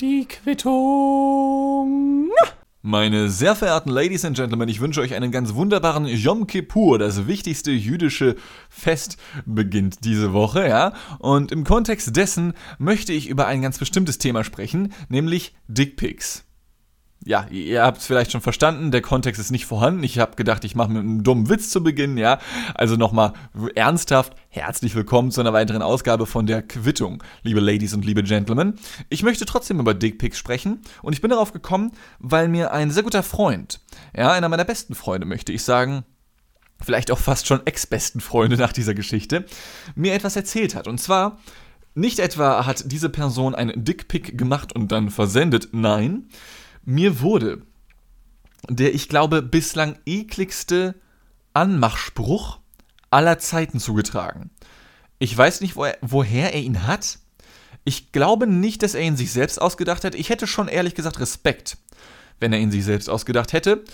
Die Quittung. Meine sehr verehrten Ladies and Gentlemen, ich wünsche euch einen ganz wunderbaren Yom Kippur. Das wichtigste jüdische Fest beginnt diese Woche, ja. Und im Kontext dessen möchte ich über ein ganz bestimmtes Thema sprechen, nämlich Dickpics ja, ihr habt es vielleicht schon verstanden, der Kontext ist nicht vorhanden. Ich habe gedacht, ich mache mit einem dummen Witz zu Beginn, ja. Also nochmal ernsthaft, herzlich willkommen zu einer weiteren Ausgabe von der Quittung, liebe Ladies und liebe Gentlemen. Ich möchte trotzdem über Dickpics sprechen und ich bin darauf gekommen, weil mir ein sehr guter Freund, ja, einer meiner besten Freunde, möchte ich sagen, vielleicht auch fast schon ex-besten Freunde nach dieser Geschichte, mir etwas erzählt hat. Und zwar, nicht etwa hat diese Person einen Dickpick gemacht und dann versendet, nein, mir wurde der, ich glaube, bislang ekligste Anmachspruch aller Zeiten zugetragen. Ich weiß nicht, woher er ihn hat. Ich glaube nicht, dass er ihn sich selbst ausgedacht hat. Ich hätte schon ehrlich gesagt Respekt, wenn er ihn sich selbst ausgedacht hätte.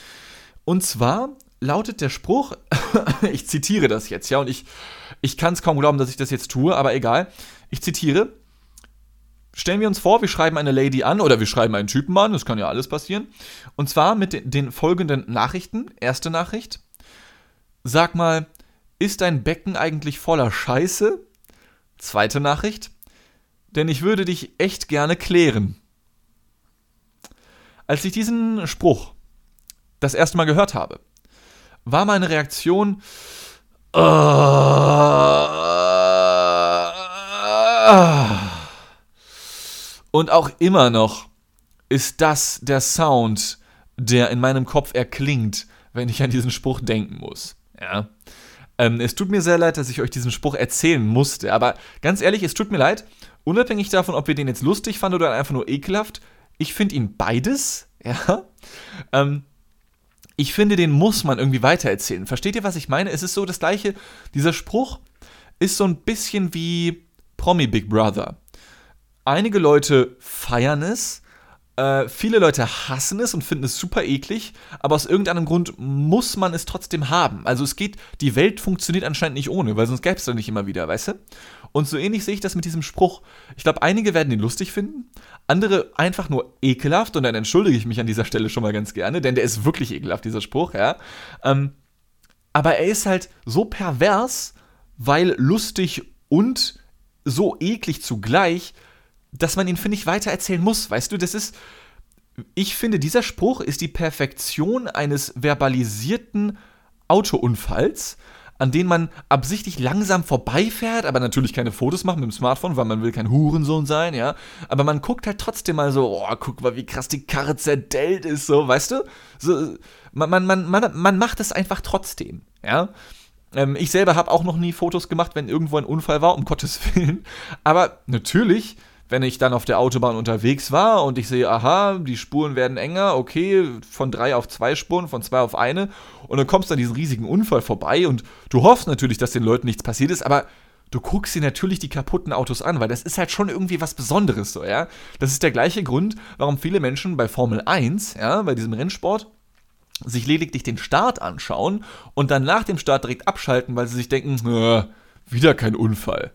Und zwar lautet der Spruch, ich zitiere das jetzt, ja, und ich, ich kann es kaum glauben, dass ich das jetzt tue, aber egal. Ich zitiere, Stellen wir uns vor, wir schreiben eine Lady an oder wir schreiben einen Typen an, das kann ja alles passieren. Und zwar mit den, den folgenden Nachrichten. Erste Nachricht. Sag mal, ist dein Becken eigentlich voller Scheiße? Zweite Nachricht. Denn ich würde dich echt gerne klären. Als ich diesen Spruch das erste Mal gehört habe, war meine Reaktion. Uh, uh, und auch immer noch ist das der Sound, der in meinem Kopf erklingt, wenn ich an diesen Spruch denken muss. Ja. Ähm, es tut mir sehr leid, dass ich euch diesen Spruch erzählen musste, aber ganz ehrlich, es tut mir leid, unabhängig davon, ob ihr den jetzt lustig fand oder einfach nur ekelhaft, ich finde ihn beides, ja. Ähm, ich finde, den muss man irgendwie weitererzählen. Versteht ihr, was ich meine? Es ist so das gleiche, dieser Spruch ist so ein bisschen wie Promi Big Brother einige Leute feiern es, äh, viele Leute hassen es und finden es super eklig, aber aus irgendeinem Grund muss man es trotzdem haben. Also es geht, die Welt funktioniert anscheinend nicht ohne, weil sonst gäbe es doch nicht immer wieder, weißt du? Und so ähnlich sehe ich das mit diesem Spruch. Ich glaube, einige werden ihn lustig finden, andere einfach nur ekelhaft und dann entschuldige ich mich an dieser Stelle schon mal ganz gerne, denn der ist wirklich ekelhaft, dieser Spruch, ja. Ähm, aber er ist halt so pervers, weil lustig und so eklig zugleich, dass man ihn, finde ich, weitererzählen muss. Weißt du, das ist. Ich finde, dieser Spruch ist die Perfektion eines verbalisierten Autounfalls, an dem man absichtlich langsam vorbeifährt, aber natürlich keine Fotos macht mit dem Smartphone, weil man will kein Hurensohn sein, ja. Aber man guckt halt trotzdem mal so, oh, guck mal, wie krass die Karre zerdellt ist, so, weißt du? So, man, man, man, man, man macht es einfach trotzdem, ja. Ähm, ich selber habe auch noch nie Fotos gemacht, wenn irgendwo ein Unfall war, um Gottes Willen. Aber natürlich wenn ich dann auf der Autobahn unterwegs war und ich sehe, aha, die Spuren werden enger, okay, von drei auf zwei Spuren, von zwei auf eine, und dann kommst du an diesen riesigen Unfall vorbei und du hoffst natürlich, dass den Leuten nichts passiert ist, aber du guckst dir natürlich die kaputten Autos an, weil das ist halt schon irgendwie was Besonderes so, ja. Das ist der gleiche Grund, warum viele Menschen bei Formel 1, ja, bei diesem Rennsport, sich lediglich den Start anschauen und dann nach dem Start direkt abschalten, weil sie sich denken, äh, wieder kein Unfall.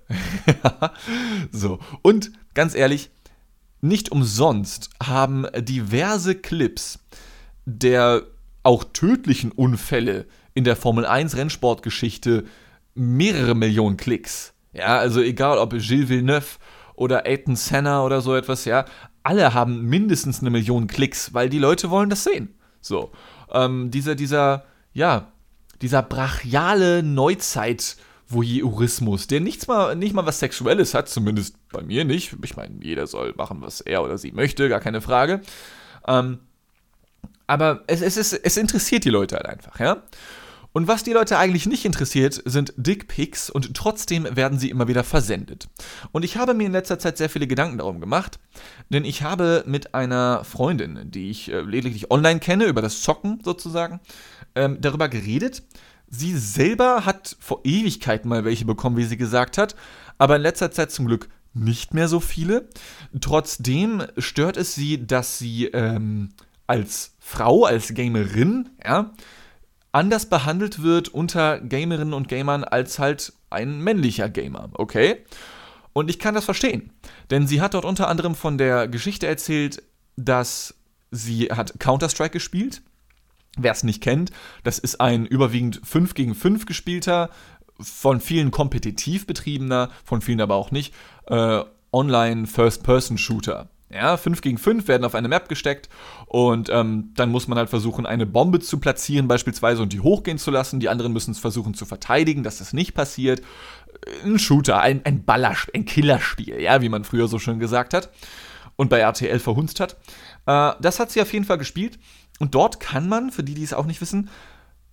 so. Und ganz ehrlich, nicht umsonst haben diverse Clips der auch tödlichen Unfälle in der Formel 1 Rennsportgeschichte mehrere Millionen Klicks. Ja, also egal ob Gilles Villeneuve oder Ayrton Senna oder so etwas, ja, alle haben mindestens eine Million Klicks, weil die Leute wollen das sehen. So, ähm, dieser, dieser, ja, dieser brachiale Neuzeit- Voyeurismus, der nichts mal, nicht mal was Sexuelles hat, zumindest bei mir nicht. Ich meine, jeder soll machen, was er oder sie möchte, gar keine Frage. Ähm, aber es, es, es, es interessiert die Leute halt einfach, ja. Und was die Leute eigentlich nicht interessiert, sind Dickpics und trotzdem werden sie immer wieder versendet. Und ich habe mir in letzter Zeit sehr viele Gedanken darum gemacht, denn ich habe mit einer Freundin, die ich äh, lediglich online kenne, über das Zocken sozusagen, ähm, darüber geredet, Sie selber hat vor Ewigkeiten mal welche bekommen, wie sie gesagt hat, aber in letzter Zeit zum Glück nicht mehr so viele. Trotzdem stört es sie, dass sie ähm, als Frau, als Gamerin, ja, anders behandelt wird unter Gamerinnen und Gamern als halt ein männlicher Gamer, okay? Und ich kann das verstehen. Denn sie hat dort unter anderem von der Geschichte erzählt, dass sie hat Counter-Strike gespielt. Wer es nicht kennt, das ist ein überwiegend 5 gegen 5 gespielter, von vielen kompetitiv betriebener, von vielen aber auch nicht, äh, Online-First-Person-Shooter. Ja, 5 gegen 5 werden auf eine Map gesteckt und ähm, dann muss man halt versuchen, eine Bombe zu platzieren beispielsweise und die hochgehen zu lassen. Die anderen müssen es versuchen zu verteidigen, dass das nicht passiert. Ein Shooter, ein, ein Ballerspiel, ein Killerspiel, ja, wie man früher so schön gesagt hat und bei RTL verhunzt hat. Äh, das hat sie auf jeden Fall gespielt und dort kann man, für die, die es auch nicht wissen,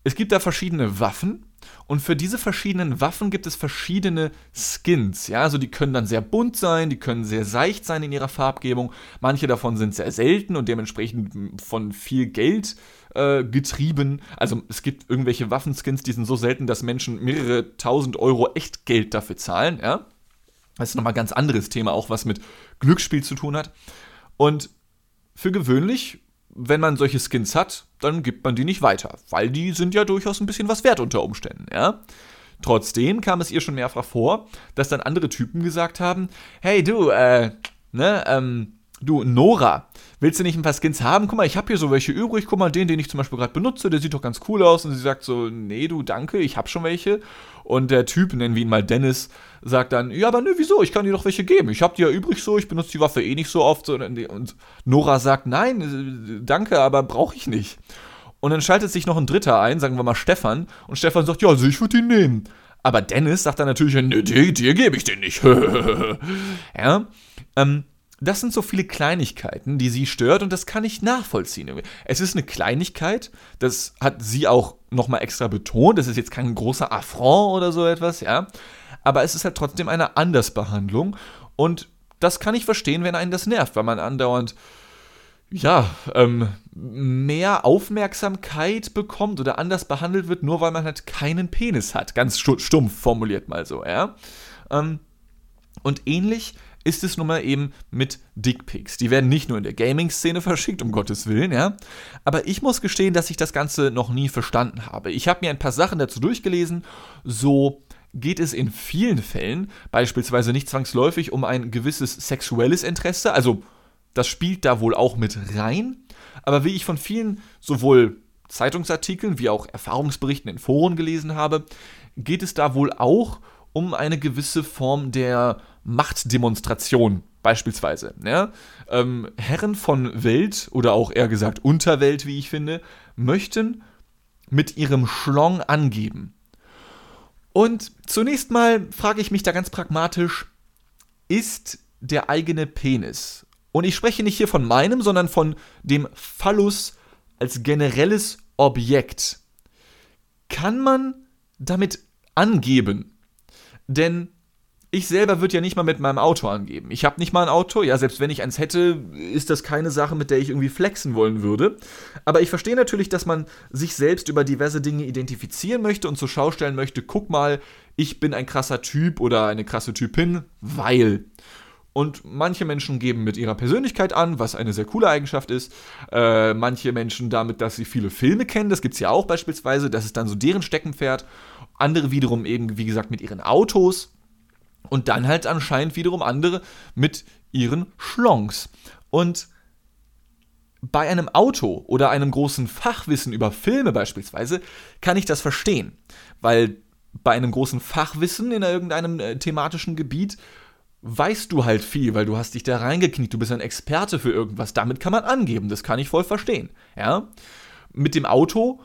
es gibt da verschiedene Waffen und für diese verschiedenen Waffen gibt es verschiedene Skins. Ja, also die können dann sehr bunt sein, die können sehr seicht sein in ihrer Farbgebung. Manche davon sind sehr selten und dementsprechend von viel Geld äh, getrieben. Also es gibt irgendwelche Waffenskins, die sind so selten, dass Menschen mehrere tausend Euro Echtgeld dafür zahlen. Ja, das ist nochmal ein ganz anderes Thema, auch was mit Glücksspiel zu tun hat. Und für gewöhnlich wenn man solche Skins hat, dann gibt man die nicht weiter, weil die sind ja durchaus ein bisschen was wert unter Umständen, ja. Trotzdem kam es ihr schon mehrfach vor, dass dann andere Typen gesagt haben, hey du, äh, ne, ähm, du, Nora, willst du nicht ein paar Skins haben? Guck mal, ich habe hier so welche übrig, guck mal, den, den ich zum Beispiel gerade benutze, der sieht doch ganz cool aus. Und sie sagt so, nee, du, danke, ich habe schon welche. Und der Typ, nennen wir ihn mal Dennis, sagt dann, ja, aber nö, wieso? Ich kann dir doch welche geben. Ich habe die ja übrig so, ich benutze die Waffe eh nicht so oft. Und Nora sagt, nein, danke, aber brauche ich nicht. Und dann schaltet sich noch ein Dritter ein, sagen wir mal Stefan. Und Stefan sagt, ja, also ich würde ihn nehmen. Aber Dennis sagt dann natürlich, nee, dir, dir gebe ich den nicht. ja, ähm, das sind so viele Kleinigkeiten, die sie stört und das kann ich nachvollziehen. Es ist eine Kleinigkeit, das hat sie auch nochmal extra betont, das ist jetzt kein großer Affront oder so etwas, ja, aber es ist halt trotzdem eine Andersbehandlung und das kann ich verstehen, wenn einen das nervt, weil man andauernd ja, ähm, mehr Aufmerksamkeit bekommt oder anders behandelt wird, nur weil man halt keinen Penis hat. Ganz stumpf formuliert mal so, ja. Ähm, und ähnlich ist es nun mal eben mit Dickpics. Die werden nicht nur in der Gaming-Szene verschickt, um Gottes Willen, ja. Aber ich muss gestehen, dass ich das Ganze noch nie verstanden habe. Ich habe mir ein paar Sachen dazu durchgelesen, so geht es in vielen Fällen beispielsweise nicht zwangsläufig um ein gewisses sexuelles Interesse, also das spielt da wohl auch mit rein, aber wie ich von vielen sowohl Zeitungsartikeln wie auch Erfahrungsberichten in Foren gelesen habe, geht es da wohl auch um eine gewisse Form der Machtdemonstration beispielsweise. Ja? Ähm, Herren von Welt oder auch eher gesagt Unterwelt, wie ich finde, möchten mit ihrem Schlong angeben. Und zunächst mal frage ich mich da ganz pragmatisch, ist der eigene Penis, und ich spreche nicht hier von meinem, sondern von dem Phallus als generelles Objekt, kann man damit angeben? Denn ich selber würde ja nicht mal mit meinem Auto angeben. Ich habe nicht mal ein Auto. Ja, selbst wenn ich eins hätte, ist das keine Sache, mit der ich irgendwie flexen wollen würde. Aber ich verstehe natürlich, dass man sich selbst über diverse Dinge identifizieren möchte und zur Schau stellen möchte, guck mal, ich bin ein krasser Typ oder eine krasse Typin, weil. Und manche Menschen geben mit ihrer Persönlichkeit an, was eine sehr coole Eigenschaft ist. Äh, manche Menschen damit, dass sie viele Filme kennen, das gibt es ja auch beispielsweise, das ist dann so deren Steckenpferd. Andere wiederum eben, wie gesagt, mit ihren Autos und dann halt anscheinend wiederum andere mit ihren Schlongs. Und bei einem Auto oder einem großen Fachwissen über Filme beispielsweise kann ich das verstehen, weil bei einem großen Fachwissen in irgendeinem äh, thematischen Gebiet weißt du halt viel, weil du hast dich da reingekniet, du bist ein Experte für irgendwas, damit kann man angeben, das kann ich voll verstehen, ja? Mit dem Auto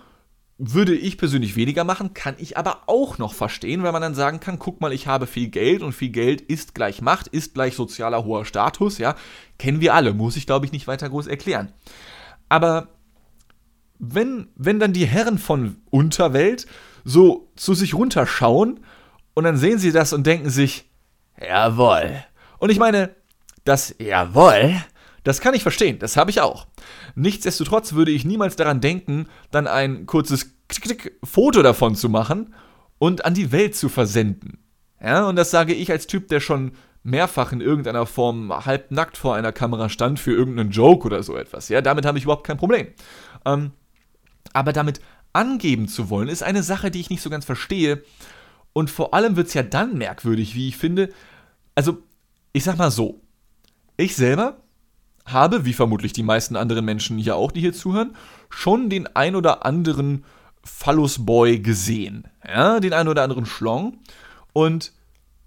würde ich persönlich weniger machen, kann ich aber auch noch verstehen, weil man dann sagen kann, guck mal, ich habe viel Geld und viel Geld ist gleich Macht, ist gleich sozialer hoher Status, ja, kennen wir alle, muss ich glaube ich nicht weiter groß erklären. Aber wenn, wenn dann die Herren von Unterwelt so zu sich runterschauen und dann sehen sie das und denken sich, jawohl. Und ich meine, das jawohl das kann ich verstehen, das habe ich auch. Nichtsdestotrotz würde ich niemals daran denken, dann ein kurzes Foto davon zu machen und an die Welt zu versenden. Ja, und das sage ich als Typ, der schon mehrfach in irgendeiner Form halbnackt vor einer Kamera stand für irgendeinen Joke oder so etwas. Ja, damit habe ich überhaupt kein Problem. Ähm, aber damit angeben zu wollen, ist eine Sache, die ich nicht so ganz verstehe. Und vor allem wird es ja dann merkwürdig, wie ich finde. Also, ich sag mal so, ich selber habe, wie vermutlich die meisten anderen Menschen hier auch, die hier zuhören, schon den ein oder anderen Phallus-Boy gesehen. Ja, den ein oder anderen Schlong. Und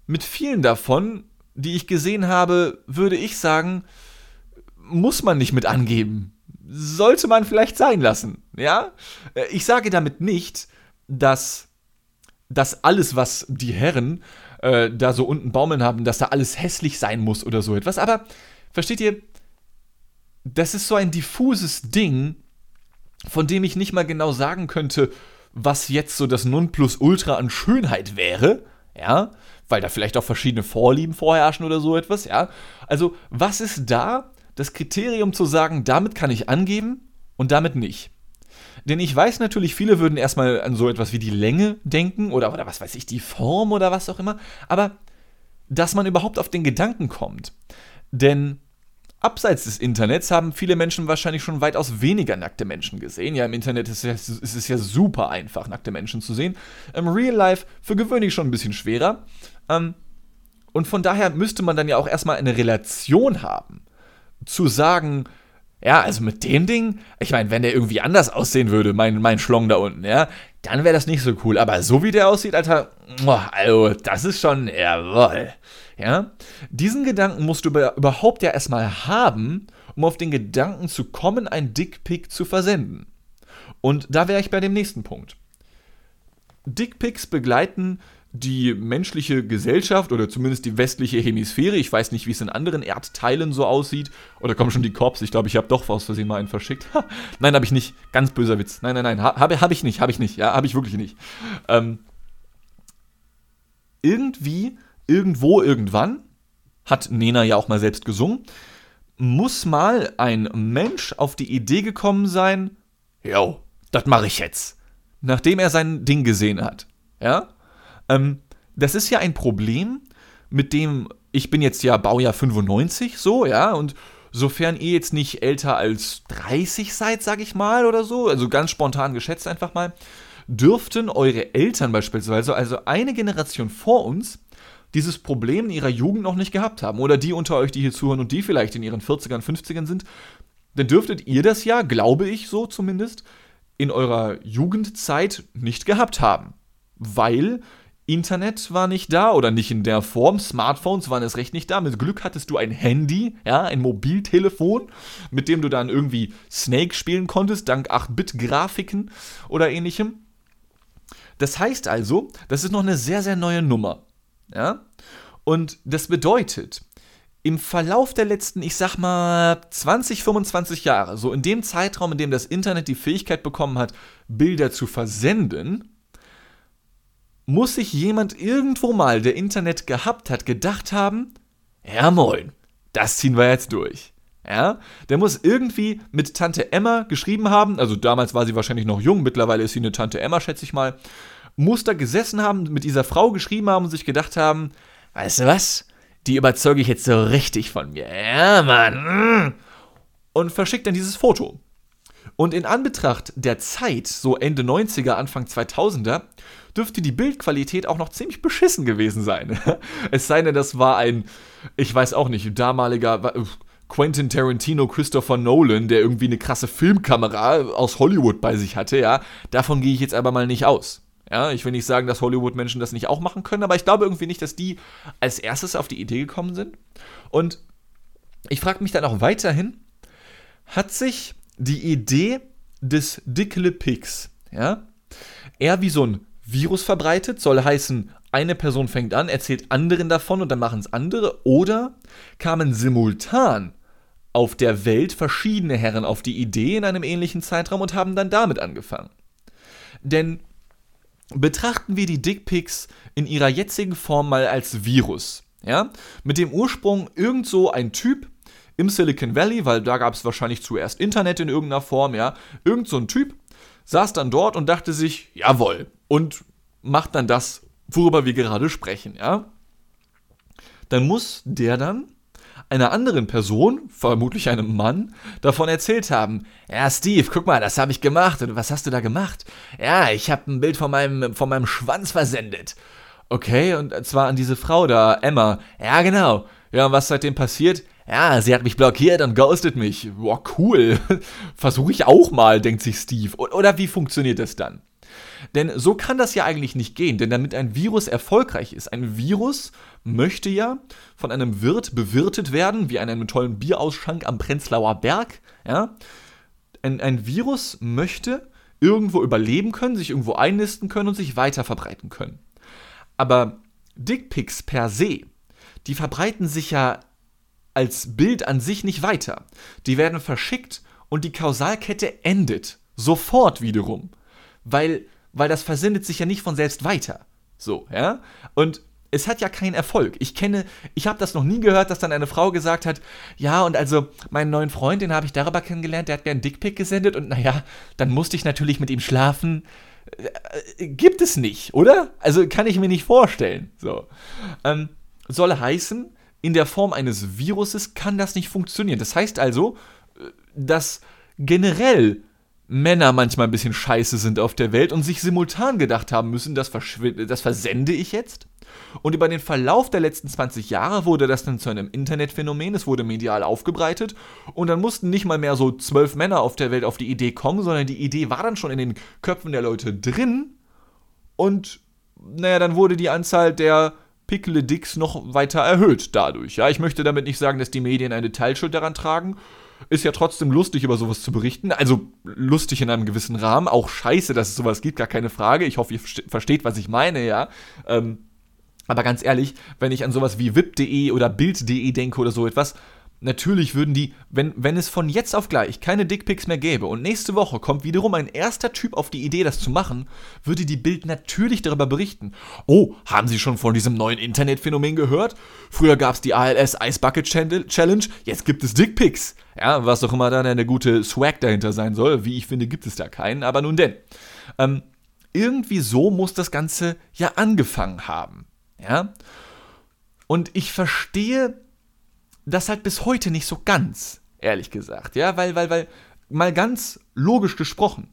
mit vielen davon, die ich gesehen habe, würde ich sagen, muss man nicht mit angeben. Sollte man vielleicht sein lassen. Ja? Ich sage damit nicht, dass, dass alles, was die Herren äh, da so unten baumeln haben, dass da alles hässlich sein muss oder so etwas. Aber versteht ihr, das ist so ein diffuses Ding, von dem ich nicht mal genau sagen könnte, was jetzt so das Nonplusultra an Schönheit wäre, ja, weil da vielleicht auch verschiedene Vorlieben vorherrschen oder so etwas, ja. Also, was ist da das Kriterium zu sagen, damit kann ich angeben und damit nicht? Denn ich weiß natürlich, viele würden erstmal an so etwas wie die Länge denken oder, oder was weiß ich, die Form oder was auch immer, aber dass man überhaupt auf den Gedanken kommt. Denn Abseits des Internets haben viele Menschen wahrscheinlich schon weitaus weniger nackte Menschen gesehen. Ja, im Internet ist es, ja, ist es ja super einfach, nackte Menschen zu sehen. Im Real Life für gewöhnlich schon ein bisschen schwerer. Ähm, und von daher müsste man dann ja auch erstmal eine Relation haben. Zu sagen, ja, also mit dem Ding, ich meine, wenn der irgendwie anders aussehen würde, mein, mein Schlong da unten, ja, dann wäre das nicht so cool. Aber so wie der aussieht, Alter, also, das ist schon, jawoll. Ja? Diesen Gedanken musst du überhaupt ja erstmal haben, um auf den Gedanken zu kommen, ein Dickpick zu versenden. Und da wäre ich bei dem nächsten Punkt. Dickpics begleiten die menschliche Gesellschaft oder zumindest die westliche Hemisphäre. Ich weiß nicht, wie es in anderen Erdteilen so aussieht. Oder kommen schon die Cops? Ich glaube, ich habe doch aus Versehen mal einen verschickt. nein, habe ich nicht. Ganz böser Witz. Nein, nein, nein. Habe hab ich nicht. Habe ich nicht. Ja, habe ich wirklich nicht. Ähm, irgendwie irgendwo, irgendwann, hat Nena ja auch mal selbst gesungen, muss mal ein Mensch auf die Idee gekommen sein, jo, das mache ich jetzt. Nachdem er sein Ding gesehen hat. Ja? Ähm, das ist ja ein Problem, mit dem, ich bin jetzt ja Baujahr 95, so, ja, und sofern ihr jetzt nicht älter als 30 seid, sag ich mal, oder so, also ganz spontan geschätzt einfach mal, dürften eure Eltern beispielsweise, also eine Generation vor uns, dieses Problem in ihrer Jugend noch nicht gehabt haben. Oder die unter euch, die hier zuhören und die vielleicht in ihren 40ern, 50ern sind, dann dürftet ihr das ja, glaube ich so zumindest, in eurer Jugendzeit nicht gehabt haben. Weil Internet war nicht da oder nicht in der Form, Smartphones waren es recht nicht da. Mit Glück hattest du ein Handy, ja, ein Mobiltelefon, mit dem du dann irgendwie Snake spielen konntest, dank 8-Bit-Grafiken oder ähnlichem. Das heißt also, das ist noch eine sehr, sehr neue Nummer. Ja? Und das bedeutet, im Verlauf der letzten, ich sag mal, 20, 25 Jahre, so in dem Zeitraum, in dem das Internet die Fähigkeit bekommen hat, Bilder zu versenden, muss sich jemand irgendwo mal, der Internet gehabt hat, gedacht haben, ja moin, das ziehen wir jetzt durch. Ja, der muss irgendwie mit Tante Emma geschrieben haben, also damals war sie wahrscheinlich noch jung, mittlerweile ist sie eine Tante Emma, schätze ich mal, muss da gesessen haben, mit dieser Frau geschrieben haben und sich gedacht haben, weißt du was, die überzeuge ich jetzt so richtig von mir. Ja, Mann. Und verschickt dann dieses Foto. Und in Anbetracht der Zeit, so Ende 90er, Anfang 2000er, dürfte die Bildqualität auch noch ziemlich beschissen gewesen sein. es sei denn, das war ein, ich weiß auch nicht, damaliger Quentin Tarantino, Christopher Nolan, der irgendwie eine krasse Filmkamera aus Hollywood bei sich hatte, ja. Davon gehe ich jetzt aber mal nicht aus. Ja, ich will nicht sagen, dass Hollywood-Menschen das nicht auch machen können, aber ich glaube irgendwie nicht, dass die als erstes auf die Idee gekommen sind. Und ich frage mich dann auch weiterhin, hat sich die Idee des Dickle-Pix, ja, eher wie so ein Virus verbreitet, soll heißen, eine Person fängt an, erzählt anderen davon und dann machen es andere, oder kamen simultan auf der Welt verschiedene Herren auf die Idee in einem ähnlichen Zeitraum und haben dann damit angefangen. Denn Betrachten wir die Dickpics in ihrer jetzigen Form mal als Virus. Ja? Mit dem Ursprung irgend so ein Typ im Silicon Valley, weil da gab es wahrscheinlich zuerst Internet in irgendeiner Form, ja. Irgend so ein Typ saß dann dort und dachte sich, jawohl, und macht dann das, worüber wir gerade sprechen, ja. Dann muss der dann einer anderen Person, vermutlich einem Mann, davon erzählt haben. Ja, Steve, guck mal, das habe ich gemacht. Und was hast du da gemacht? Ja, ich habe ein Bild von meinem, von meinem Schwanz versendet. Okay, und zwar an diese Frau da, Emma. Ja, genau. Ja, und was seitdem passiert? Ja, sie hat mich blockiert und ghostet mich. Boah, cool. Versuche ich auch mal, denkt sich Steve. Oder wie funktioniert das dann? Denn so kann das ja eigentlich nicht gehen, denn damit ein Virus erfolgreich ist, ein Virus möchte ja von einem Wirt bewirtet werden, wie an einem tollen Bierausschank am Prenzlauer Berg, ja. Ein, ein Virus möchte irgendwo überleben können, sich irgendwo einnisten können und sich weiter verbreiten können. Aber Dickpics per se, die verbreiten sich ja als Bild an sich nicht weiter. Die werden verschickt und die Kausalkette endet sofort wiederum, weil weil das versendet sich ja nicht von selbst weiter. So, ja? Und es hat ja keinen Erfolg. Ich kenne, ich habe das noch nie gehört, dass dann eine Frau gesagt hat, ja, und also meinen neuen Freund, den habe ich darüber kennengelernt, der hat mir einen Dickpick gesendet und naja, dann musste ich natürlich mit ihm schlafen. Äh, gibt es nicht, oder? Also kann ich mir nicht vorstellen. So. Ähm, soll heißen, in der Form eines Viruses kann das nicht funktionieren. Das heißt also, äh, dass generell Männer manchmal ein bisschen scheiße sind auf der Welt und sich simultan gedacht haben müssen, das, das versende ich jetzt. Und über den Verlauf der letzten 20 Jahre wurde das dann zu einem Internetphänomen, es wurde medial aufgebreitet und dann mussten nicht mal mehr so zwölf Männer auf der Welt auf die Idee kommen, sondern die Idee war dann schon in den Köpfen der Leute drin und naja, dann wurde die Anzahl der Pickle Dicks noch weiter erhöht dadurch. Ja, ich möchte damit nicht sagen, dass die Medien eine Teilschuld daran tragen ist ja trotzdem lustig, über sowas zu berichten. Also lustig in einem gewissen Rahmen. Auch scheiße, dass es sowas gibt, gar keine Frage. Ich hoffe, ihr versteht, was ich meine, ja. Ähm, aber ganz ehrlich, wenn ich an sowas wie wip.de oder bild.de denke oder so etwas, natürlich würden die, wenn, wenn es von jetzt auf gleich keine Dickpics mehr gäbe und nächste Woche kommt wiederum ein erster Typ auf die Idee, das zu machen, würde die Bild natürlich darüber berichten. Oh, haben Sie schon von diesem neuen Internetphänomen gehört? Früher gab es die ALS Ice Bucket Challenge, jetzt gibt es Dickpics. Ja, was auch immer dann eine gute Swag dahinter sein soll. Wie ich finde, gibt es da keinen, aber nun denn. Ähm, irgendwie so muss das Ganze ja angefangen haben. Ja? Und ich verstehe das halt bis heute nicht so ganz, ehrlich gesagt. Ja, weil, weil, weil, mal ganz logisch gesprochen,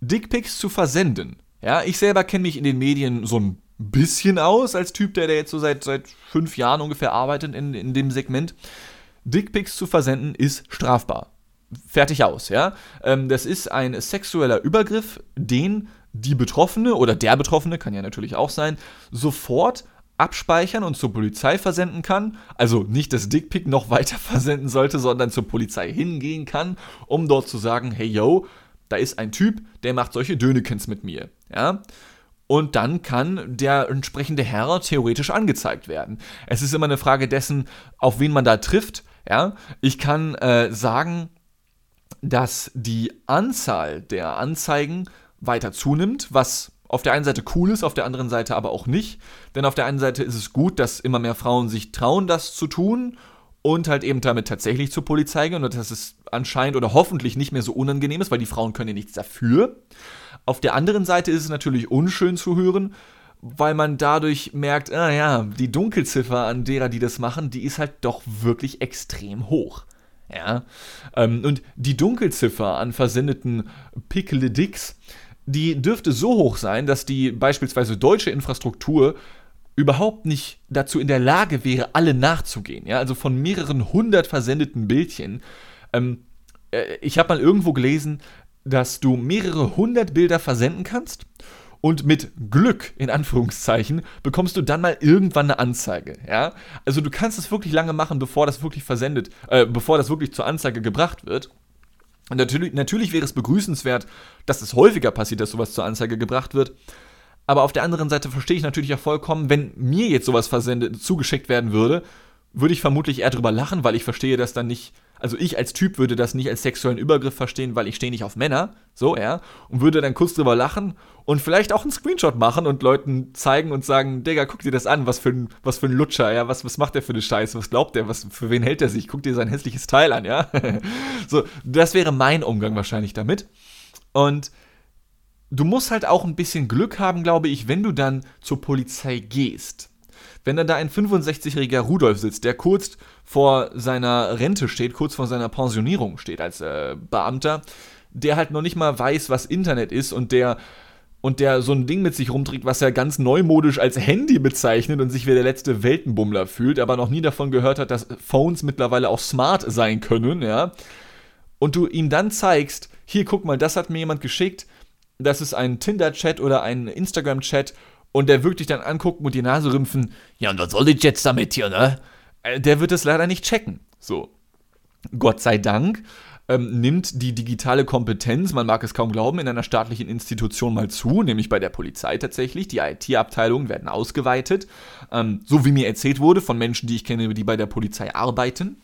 Dickpics zu versenden. Ja, ich selber kenne mich in den Medien so ein bisschen aus, als Typ, der, der jetzt so seit, seit fünf Jahren ungefähr arbeitet in, in dem Segment. Dickpics zu versenden ist strafbar. Fertig aus, ja. Ähm, das ist ein sexueller Übergriff, den die Betroffene oder der Betroffene, kann ja natürlich auch sein, sofort abspeichern und zur Polizei versenden kann, also nicht das Dickpick noch weiter versenden sollte, sondern zur Polizei hingehen kann, um dort zu sagen, hey yo, da ist ein Typ, der macht solche Dönekens mit mir, ja? Und dann kann der entsprechende Herr theoretisch angezeigt werden. Es ist immer eine Frage dessen, auf wen man da trifft, ja? Ich kann äh, sagen, dass die Anzahl der Anzeigen weiter zunimmt, was auf der einen Seite cool ist, auf der anderen Seite aber auch nicht. Denn auf der einen Seite ist es gut, dass immer mehr Frauen sich trauen, das zu tun und halt eben damit tatsächlich zur Polizei gehen und dass es anscheinend oder hoffentlich nicht mehr so unangenehm ist, weil die Frauen können ja nichts dafür. Auf der anderen Seite ist es natürlich unschön zu hören, weil man dadurch merkt, ah ja, die Dunkelziffer an derer, die das machen, die ist halt doch wirklich extrem hoch. Ja, ähm, und die Dunkelziffer an versendeten Pickle Dicks die dürfte so hoch sein, dass die beispielsweise deutsche Infrastruktur überhaupt nicht dazu in der Lage wäre, alle nachzugehen. Ja, also von mehreren hundert versendeten Bildchen. Ähm, äh, ich habe mal irgendwo gelesen, dass du mehrere hundert Bilder versenden kannst und mit Glück, in Anführungszeichen, bekommst du dann mal irgendwann eine Anzeige. Ja? Also du kannst es wirklich lange machen, bevor das wirklich versendet, äh, bevor das wirklich zur Anzeige gebracht wird. Und natürlich, natürlich wäre es begrüßenswert, dass es häufiger passiert, dass sowas zur Anzeige gebracht wird. Aber auf der anderen Seite verstehe ich natürlich auch vollkommen, wenn mir jetzt sowas versendet, zugeschickt werden würde, würde ich vermutlich eher drüber lachen, weil ich verstehe das dann nicht also ich als Typ würde das nicht als sexuellen Übergriff verstehen, weil ich stehe nicht auf Männer, so, ja, und würde dann kurz drüber lachen und vielleicht auch einen Screenshot machen und Leuten zeigen und sagen, Digga, guck dir das an, was für ein, was für ein Lutscher, ja, was, was macht der für eine Scheiße, was glaubt der, was, für wen hält er sich, guck dir sein hässliches Teil an, ja. so, das wäre mein Umgang wahrscheinlich damit. Und du musst halt auch ein bisschen Glück haben, glaube ich, wenn du dann zur Polizei gehst wenn dann da ein 65-jähriger Rudolf sitzt, der kurz vor seiner Rente steht, kurz vor seiner Pensionierung steht als äh, Beamter, der halt noch nicht mal weiß, was Internet ist und der und der so ein Ding mit sich rumträgt, was er ganz neumodisch als Handy bezeichnet und sich wie der letzte Weltenbummler fühlt, aber noch nie davon gehört hat, dass Phones mittlerweile auch smart sein können, ja. Und du ihm dann zeigst, hier guck mal, das hat mir jemand geschickt, das ist ein Tinder-Chat oder ein Instagram-Chat und der wirklich dann angucken und die Nase rümpfen, ja, und was soll ich jetzt damit hier, ne? Äh, der wird es leider nicht checken. So. Gott sei Dank ähm, nimmt die digitale Kompetenz, man mag es kaum glauben, in einer staatlichen Institution mal zu, nämlich bei der Polizei tatsächlich. Die IT-Abteilungen werden ausgeweitet, ähm, so wie mir erzählt wurde von Menschen, die ich kenne, die bei der Polizei arbeiten.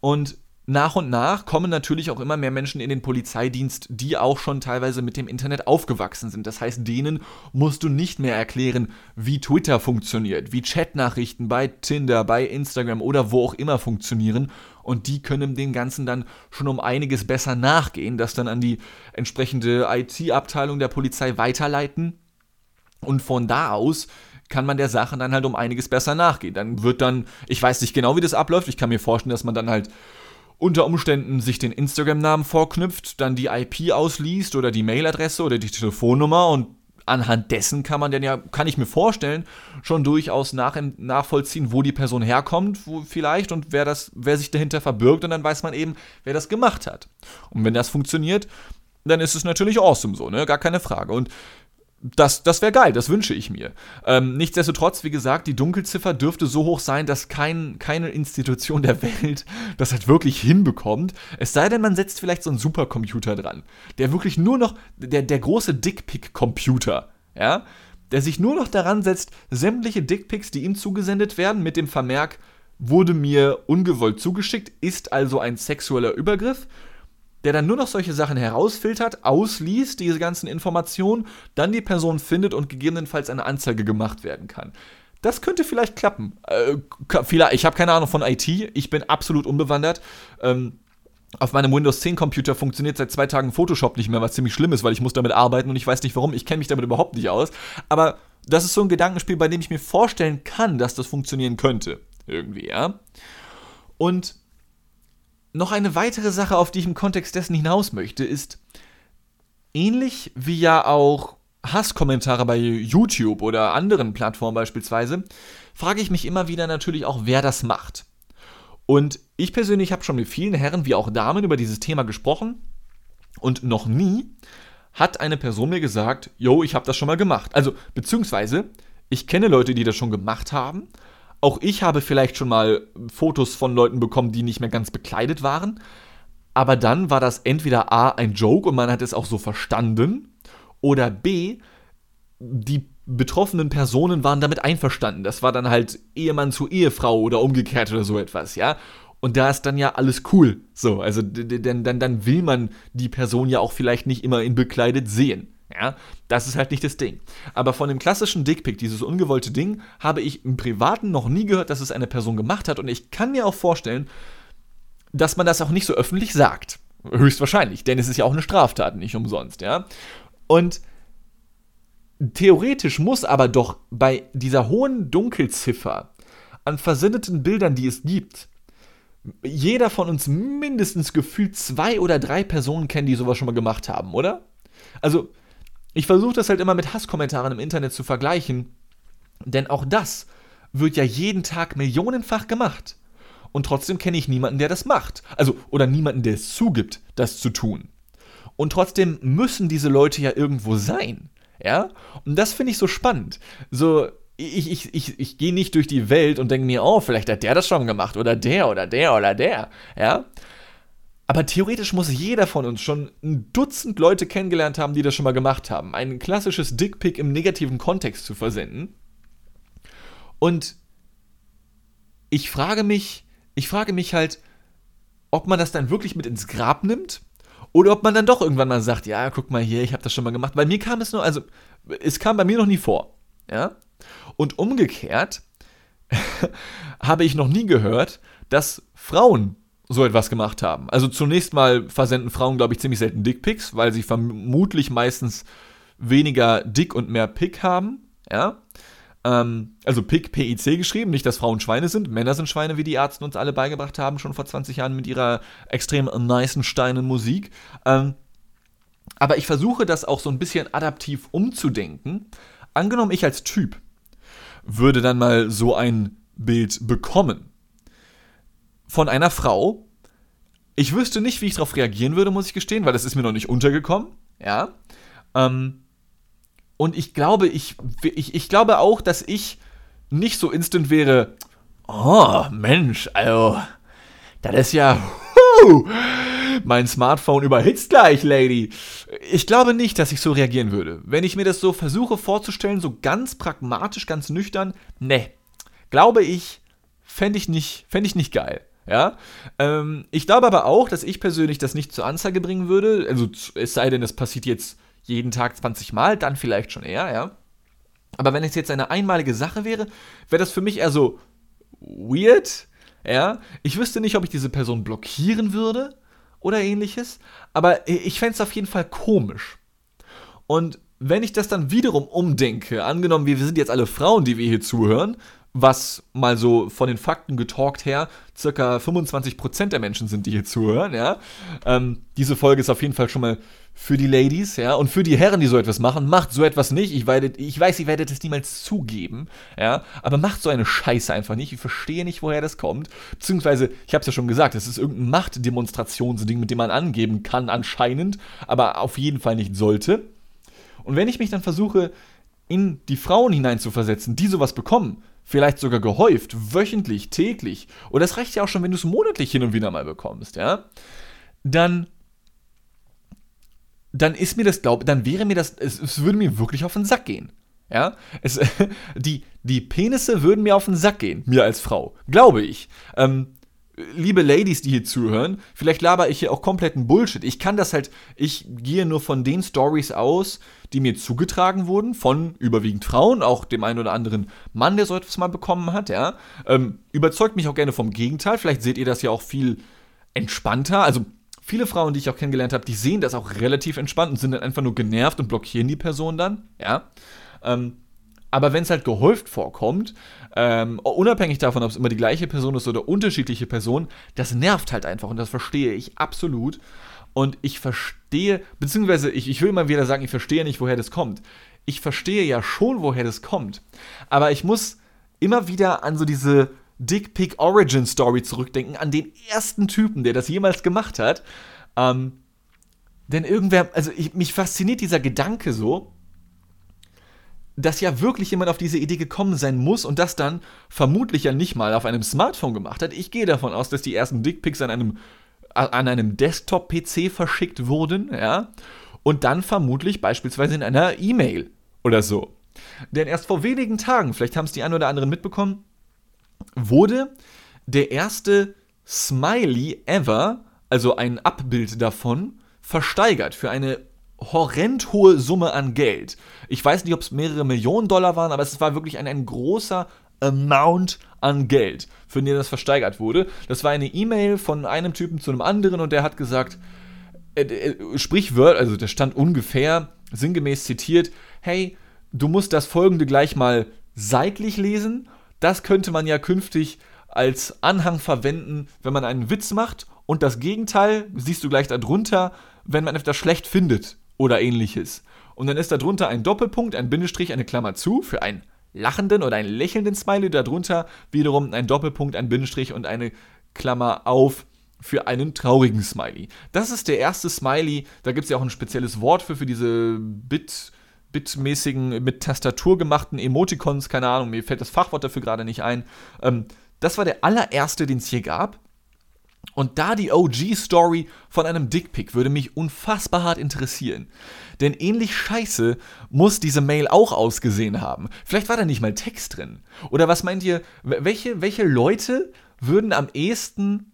Und nach und nach kommen natürlich auch immer mehr Menschen in den Polizeidienst, die auch schon teilweise mit dem Internet aufgewachsen sind. Das heißt, denen musst du nicht mehr erklären, wie Twitter funktioniert, wie Chatnachrichten bei Tinder, bei Instagram oder wo auch immer funktionieren. Und die können dem Ganzen dann schon um einiges besser nachgehen, das dann an die entsprechende IT-Abteilung der Polizei weiterleiten. Und von da aus kann man der Sache dann halt um einiges besser nachgehen. Dann wird dann, ich weiß nicht genau, wie das abläuft, ich kann mir vorstellen, dass man dann halt unter Umständen sich den Instagram-Namen vorknüpft, dann die IP ausliest oder die Mailadresse oder die Telefonnummer und anhand dessen kann man dann ja, kann ich mir vorstellen, schon durchaus nach, nachvollziehen, wo die Person herkommt, wo vielleicht und wer das, wer sich dahinter verbirgt und dann weiß man eben, wer das gemacht hat. Und wenn das funktioniert, dann ist es natürlich awesome so, ne? Gar keine Frage. Und das, das wäre geil, das wünsche ich mir. Ähm, nichtsdestotrotz, wie gesagt, die Dunkelziffer dürfte so hoch sein, dass kein, keine Institution der Welt das halt wirklich hinbekommt. Es sei denn, man setzt vielleicht so einen Supercomputer dran, der wirklich nur noch, der, der große Dickpick-Computer, ja, der sich nur noch daran setzt, sämtliche Dickpics, die ihm zugesendet werden, mit dem Vermerk, wurde mir ungewollt zugeschickt, ist also ein sexueller Übergriff der dann nur noch solche Sachen herausfiltert, ausliest, diese ganzen Informationen, dann die Person findet und gegebenenfalls eine Anzeige gemacht werden kann. Das könnte vielleicht klappen. Äh, vielleicht, ich habe keine Ahnung von IT, ich bin absolut unbewandert. Ähm, auf meinem Windows 10 Computer funktioniert seit zwei Tagen Photoshop nicht mehr, was ziemlich schlimm ist, weil ich muss damit arbeiten und ich weiß nicht warum. Ich kenne mich damit überhaupt nicht aus. Aber das ist so ein Gedankenspiel, bei dem ich mir vorstellen kann, dass das funktionieren könnte. Irgendwie, ja. Und noch eine weitere Sache, auf die ich im Kontext dessen hinaus möchte, ist, ähnlich wie ja auch Hasskommentare bei YouTube oder anderen Plattformen beispielsweise, frage ich mich immer wieder natürlich auch, wer das macht. Und ich persönlich habe schon mit vielen Herren wie auch Damen über dieses Thema gesprochen und noch nie hat eine Person mir gesagt, yo, ich habe das schon mal gemacht. Also, beziehungsweise, ich kenne Leute, die das schon gemacht haben auch ich habe vielleicht schon mal Fotos von Leuten bekommen, die nicht mehr ganz bekleidet waren. Aber dann war das entweder A ein Joke und man hat es auch so verstanden. Oder B, die betroffenen Personen waren damit einverstanden. Das war dann halt Ehemann zu Ehefrau oder umgekehrt oder so etwas, ja. Und da ist dann ja alles cool. So, also dann, dann, dann will man die Person ja auch vielleicht nicht immer in bekleidet sehen. Ja, das ist halt nicht das Ding. Aber von dem klassischen Dickpick, dieses ungewollte Ding, habe ich im Privaten noch nie gehört, dass es eine Person gemacht hat. Und ich kann mir auch vorstellen, dass man das auch nicht so öffentlich sagt. Höchstwahrscheinlich, denn es ist ja auch eine Straftat, nicht umsonst, ja. Und theoretisch muss aber doch bei dieser hohen Dunkelziffer an versendeten Bildern, die es gibt, jeder von uns mindestens gefühlt zwei oder drei Personen kennen, die sowas schon mal gemacht haben, oder? Also, ich versuche das halt immer mit Hasskommentaren im Internet zu vergleichen, denn auch das wird ja jeden Tag millionenfach gemacht. Und trotzdem kenne ich niemanden, der das macht. Also, oder niemanden, der es zugibt, das zu tun. Und trotzdem müssen diese Leute ja irgendwo sein. Ja? Und das finde ich so spannend. So, ich, ich, ich, ich gehe nicht durch die Welt und denke mir, oh, vielleicht hat der das schon gemacht oder der oder der oder der. Ja? Aber theoretisch muss jeder von uns schon ein Dutzend Leute kennengelernt haben, die das schon mal gemacht haben. Ein klassisches Dickpick im negativen Kontext zu versenden. Und ich frage mich, ich frage mich halt, ob man das dann wirklich mit ins Grab nimmt oder ob man dann doch irgendwann mal sagt, ja, guck mal hier, ich habe das schon mal gemacht. Bei mir kam es nur, also es kam bei mir noch nie vor, ja. Und umgekehrt habe ich noch nie gehört, dass Frauen so etwas gemacht haben. Also zunächst mal versenden Frauen, glaube ich, ziemlich selten Dickpics, weil sie vermutlich meistens weniger Dick und mehr Pick haben. Ja. Ähm, also Pick, P-I-C geschrieben, nicht, dass Frauen Schweine sind. Männer sind Schweine, wie die Ärzte uns alle beigebracht haben, schon vor 20 Jahren mit ihrer extrem nicen Steinen Musik. Ähm, Aber ich versuche das auch so ein bisschen adaptiv umzudenken. Angenommen, ich als Typ würde dann mal so ein Bild bekommen von einer Frau. Ich wüsste nicht, wie ich darauf reagieren würde, muss ich gestehen, weil das ist mir noch nicht untergekommen. Ja. Ähm, und ich glaube, ich, ich, ich glaube auch, dass ich nicht so instant wäre, oh Mensch, also, das ist ja, huh, mein Smartphone überhitzt gleich, Lady. Ich glaube nicht, dass ich so reagieren würde. Wenn ich mir das so versuche vorzustellen, so ganz pragmatisch, ganz nüchtern, ne, glaube ich, fände ich nicht, fände ich nicht geil. Ja, ähm, ich glaube aber auch, dass ich persönlich das nicht zur Anzeige bringen würde. Also, es sei denn, es passiert jetzt jeden Tag 20 Mal, dann vielleicht schon eher, ja. Aber wenn es jetzt eine einmalige Sache wäre, wäre das für mich eher so weird, ja. Ich wüsste nicht, ob ich diese Person blockieren würde oder ähnliches, aber ich fände es auf jeden Fall komisch. Und wenn ich das dann wiederum umdenke, angenommen, wir sind jetzt alle Frauen, die wir hier zuhören, was mal so von den Fakten getalkt her circa 25% der Menschen sind, die hier zuhören, ja. Ähm, diese Folge ist auf jeden Fall schon mal für die Ladies, ja, und für die Herren, die so etwas machen, macht so etwas nicht. Ich, werdet, ich weiß, ihr werdet es niemals zugeben, ja, aber macht so eine Scheiße einfach nicht. Ich verstehe nicht, woher das kommt. Beziehungsweise, ich habe es ja schon gesagt, es ist irgendein Machtdemonstrationsding, mit dem man angeben kann, anscheinend, aber auf jeden Fall nicht sollte. Und wenn ich mich dann versuche, in die Frauen hineinzuversetzen, die sowas bekommen, vielleicht sogar gehäuft, wöchentlich, täglich, oder es reicht ja auch schon, wenn du es monatlich hin und wieder mal bekommst, ja, dann dann ist mir das, glaube dann wäre mir das, es, es, würde mir wirklich auf den Sack gehen. Ja, es, die, die Penisse würden mir auf den Sack gehen, mir als Frau, glaube ich. Ähm, liebe Ladies, die hier zuhören, vielleicht laber ich hier auch kompletten Bullshit. Ich kann das halt, ich gehe nur von den Stories aus, die mir zugetragen wurden, von überwiegend Frauen, auch dem einen oder anderen Mann, der so etwas mal bekommen hat, ja. Ähm, überzeugt mich auch gerne vom Gegenteil. Vielleicht seht ihr das ja auch viel entspannter. Also viele Frauen, die ich auch kennengelernt habe, die sehen das auch relativ entspannt und sind dann einfach nur genervt und blockieren die Person dann, ja. Ähm, aber wenn es halt gehäuft vorkommt, ähm, unabhängig davon, ob es immer die gleiche Person ist oder unterschiedliche Personen, das nervt halt einfach und das verstehe ich absolut. Und ich verstehe, beziehungsweise ich, ich will mal wieder sagen, ich verstehe nicht, woher das kommt. Ich verstehe ja schon, woher das kommt. Aber ich muss immer wieder an so diese Dick Pick Origin Story zurückdenken, an den ersten Typen, der das jemals gemacht hat. Ähm, denn irgendwer, also ich, mich fasziniert dieser Gedanke so, dass ja wirklich jemand auf diese Idee gekommen sein muss und das dann vermutlich ja nicht mal auf einem Smartphone gemacht hat. Ich gehe davon aus, dass die ersten Dickpics an einem, an einem Desktop-PC verschickt wurden, ja, und dann vermutlich beispielsweise in einer E-Mail oder so. Denn erst vor wenigen Tagen, vielleicht haben es die einen oder anderen mitbekommen, wurde der erste Smiley ever, also ein Abbild davon, versteigert für eine horrend hohe Summe an Geld. Ich weiß nicht, ob es mehrere Millionen Dollar waren, aber es war wirklich ein, ein großer Amount an Geld, für den das versteigert wurde. Das war eine E-Mail von einem Typen zu einem anderen und der hat gesagt, äh, äh, Sprichwort, also der stand ungefähr sinngemäß zitiert, hey, du musst das folgende gleich mal seitlich lesen. Das könnte man ja künftig als Anhang verwenden, wenn man einen Witz macht. Und das Gegenteil siehst du gleich darunter, wenn man etwas schlecht findet oder ähnliches. Und dann ist da drunter ein Doppelpunkt, ein Bindestrich, eine Klammer zu für einen lachenden oder einen lächelnden Smiley. Darunter wiederum ein Doppelpunkt, ein Bindestrich und eine Klammer auf für einen traurigen Smiley. Das ist der erste Smiley. Da gibt es ja auch ein spezielles Wort für, für diese Bit- bitmäßigen, mit Tastatur gemachten Emoticons, keine Ahnung, mir fällt das Fachwort dafür gerade nicht ein. Ähm, das war der allererste, den es hier gab. Und da die OG-Story von einem Dickpick würde mich unfassbar hart interessieren. Denn ähnlich scheiße muss diese Mail auch ausgesehen haben. Vielleicht war da nicht mal Text drin. Oder was meint ihr, welche, welche Leute würden am ehesten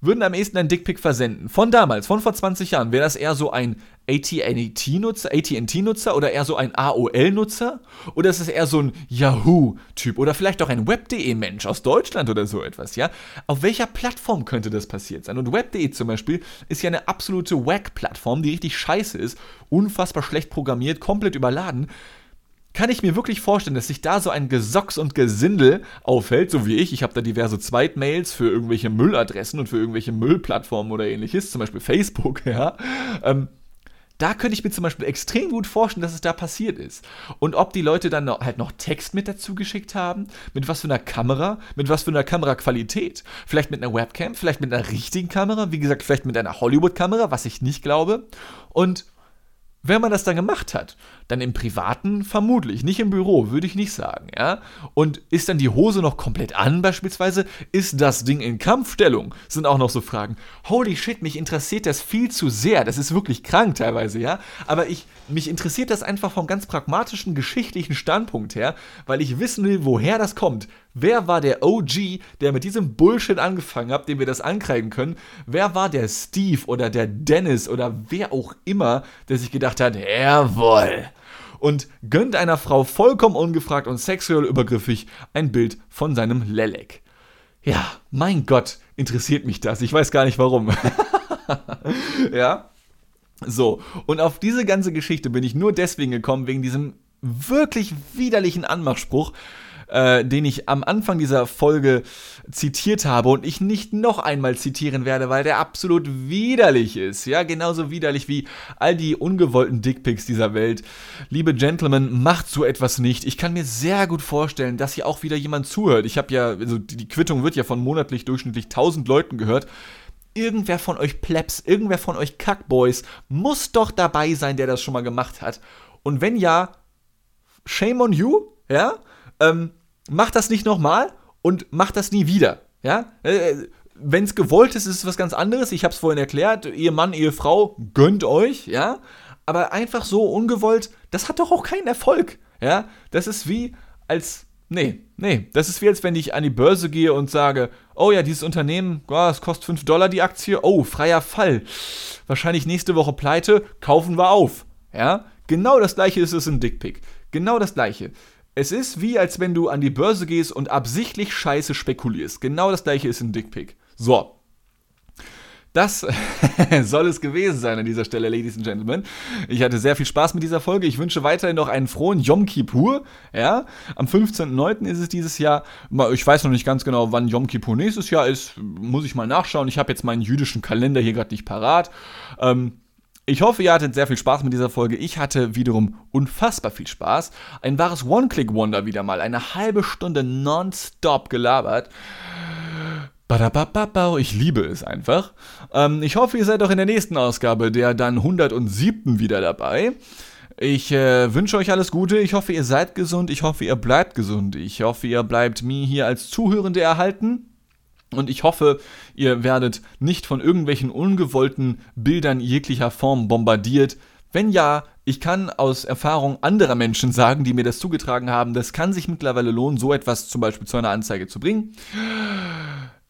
würden am ehesten ein Dickpick versenden. Von damals, von vor 20 Jahren, wäre das eher so ein AT&T-Nutzer, AT&T-Nutzer oder eher so ein AOL-Nutzer? Oder ist es eher so ein Yahoo-Typ oder vielleicht auch ein Web.de-Mensch aus Deutschland oder so etwas, ja? Auf welcher Plattform könnte das passiert sein? Und Web.de zum Beispiel ist ja eine absolute Wack-Plattform, die richtig scheiße ist, unfassbar schlecht programmiert, komplett überladen kann ich mir wirklich vorstellen, dass sich da so ein Gesocks und Gesindel aufhält, so wie ich. Ich habe da diverse Zweitmails für irgendwelche Mülladressen und für irgendwelche Müllplattformen oder ähnliches, zum Beispiel Facebook, ja. Ähm, Da könnte ich mir zum Beispiel extrem gut vorstellen, dass es da passiert ist. Und ob die Leute dann noch, halt noch Text mit dazu geschickt haben, mit was für einer Kamera, mit was für einer Kameraqualität. Vielleicht mit einer Webcam, vielleicht mit einer richtigen Kamera, wie gesagt, vielleicht mit einer Hollywood-Kamera, was ich nicht glaube. Und wenn man das dann gemacht hat, dann im Privaten vermutlich, nicht im Büro, würde ich nicht sagen, ja. Und ist dann die Hose noch komplett an beispielsweise? Ist das Ding in Kampfstellung? Sind auch noch so Fragen. Holy shit, mich interessiert das viel zu sehr. Das ist wirklich krank teilweise, ja. Aber ich, mich interessiert das einfach vom ganz pragmatischen, geschichtlichen Standpunkt her, weil ich wissen will, woher das kommt. Wer war der OG, der mit diesem Bullshit angefangen hat, dem wir das ankreiden können? Wer war der Steve oder der Dennis oder wer auch immer, der sich gedacht hat, jawohl, und gönnt einer Frau vollkommen ungefragt und sexuell übergriffig ein Bild von seinem Lelek. Ja, mein Gott, interessiert mich das. Ich weiß gar nicht warum. ja. So, und auf diese ganze Geschichte bin ich nur deswegen gekommen, wegen diesem wirklich widerlichen Anmachspruch, äh, den ich am Anfang dieser Folge zitiert habe und ich nicht noch einmal zitieren werde, weil der absolut widerlich ist. Ja, genauso widerlich wie all die ungewollten Dickpics dieser Welt. Liebe Gentlemen, macht so etwas nicht. Ich kann mir sehr gut vorstellen, dass hier auch wieder jemand zuhört. Ich habe ja, also die Quittung wird ja von monatlich durchschnittlich 1000 Leuten gehört irgendwer von euch Plebs, irgendwer von euch Kackboys muss doch dabei sein, der das schon mal gemacht hat. Und wenn ja, shame on you, ja? Ähm, macht das nicht nochmal und macht das nie wieder. Ja? Äh, Wenn es gewollt ist, ist es was ganz anderes. Ich habe es vorhin erklärt. Ehemann, Ehefrau, gönnt euch, ja. Aber einfach so ungewollt, das hat doch auch keinen Erfolg. Ja, das ist wie als Nee, nee. Das ist wie als wenn ich an die Börse gehe und sage, oh ja, dieses Unternehmen, oh, es kostet 5 Dollar die Aktie, oh, freier Fall. Wahrscheinlich nächste Woche pleite, kaufen wir auf. Ja? Genau das gleiche ist es im Dickpick. Genau das gleiche. Es ist wie, als wenn du an die Börse gehst und absichtlich scheiße spekulierst. Genau das gleiche ist ein Dickpick. So. Das soll es gewesen sein an dieser Stelle, Ladies and Gentlemen. Ich hatte sehr viel Spaß mit dieser Folge. Ich wünsche weiterhin noch einen frohen Yom Kippur. Ja, am 15.09. ist es dieses Jahr. Ich weiß noch nicht ganz genau, wann Yom Kippur nächstes Jahr ist. Muss ich mal nachschauen. Ich habe jetzt meinen jüdischen Kalender hier gerade nicht parat. Ähm, ich hoffe, ihr hattet sehr viel Spaß mit dieser Folge. Ich hatte wiederum unfassbar viel Spaß. Ein wahres One-Click-Wonder wieder mal. Eine halbe Stunde nonstop gelabert. Ich liebe es einfach. Ähm, ich hoffe, ihr seid auch in der nächsten Ausgabe, der dann 107. wieder dabei. Ich äh, wünsche euch alles Gute. Ich hoffe, ihr seid gesund. Ich hoffe, ihr bleibt gesund. Ich hoffe, ihr bleibt mir hier als Zuhörende erhalten. Und ich hoffe, ihr werdet nicht von irgendwelchen ungewollten Bildern jeglicher Form bombardiert. Wenn ja, ich kann aus Erfahrung anderer Menschen sagen, die mir das zugetragen haben, das kann sich mittlerweile lohnen, so etwas zum Beispiel zu einer Anzeige zu bringen.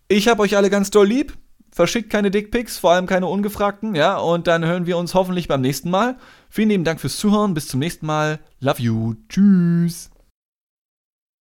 Ich habe euch alle ganz doll lieb. Verschickt keine Dickpics, vor allem keine ungefragten, ja, und dann hören wir uns hoffentlich beim nächsten Mal. Vielen lieben Dank fürs Zuhören, bis zum nächsten Mal. Love you. Tschüss.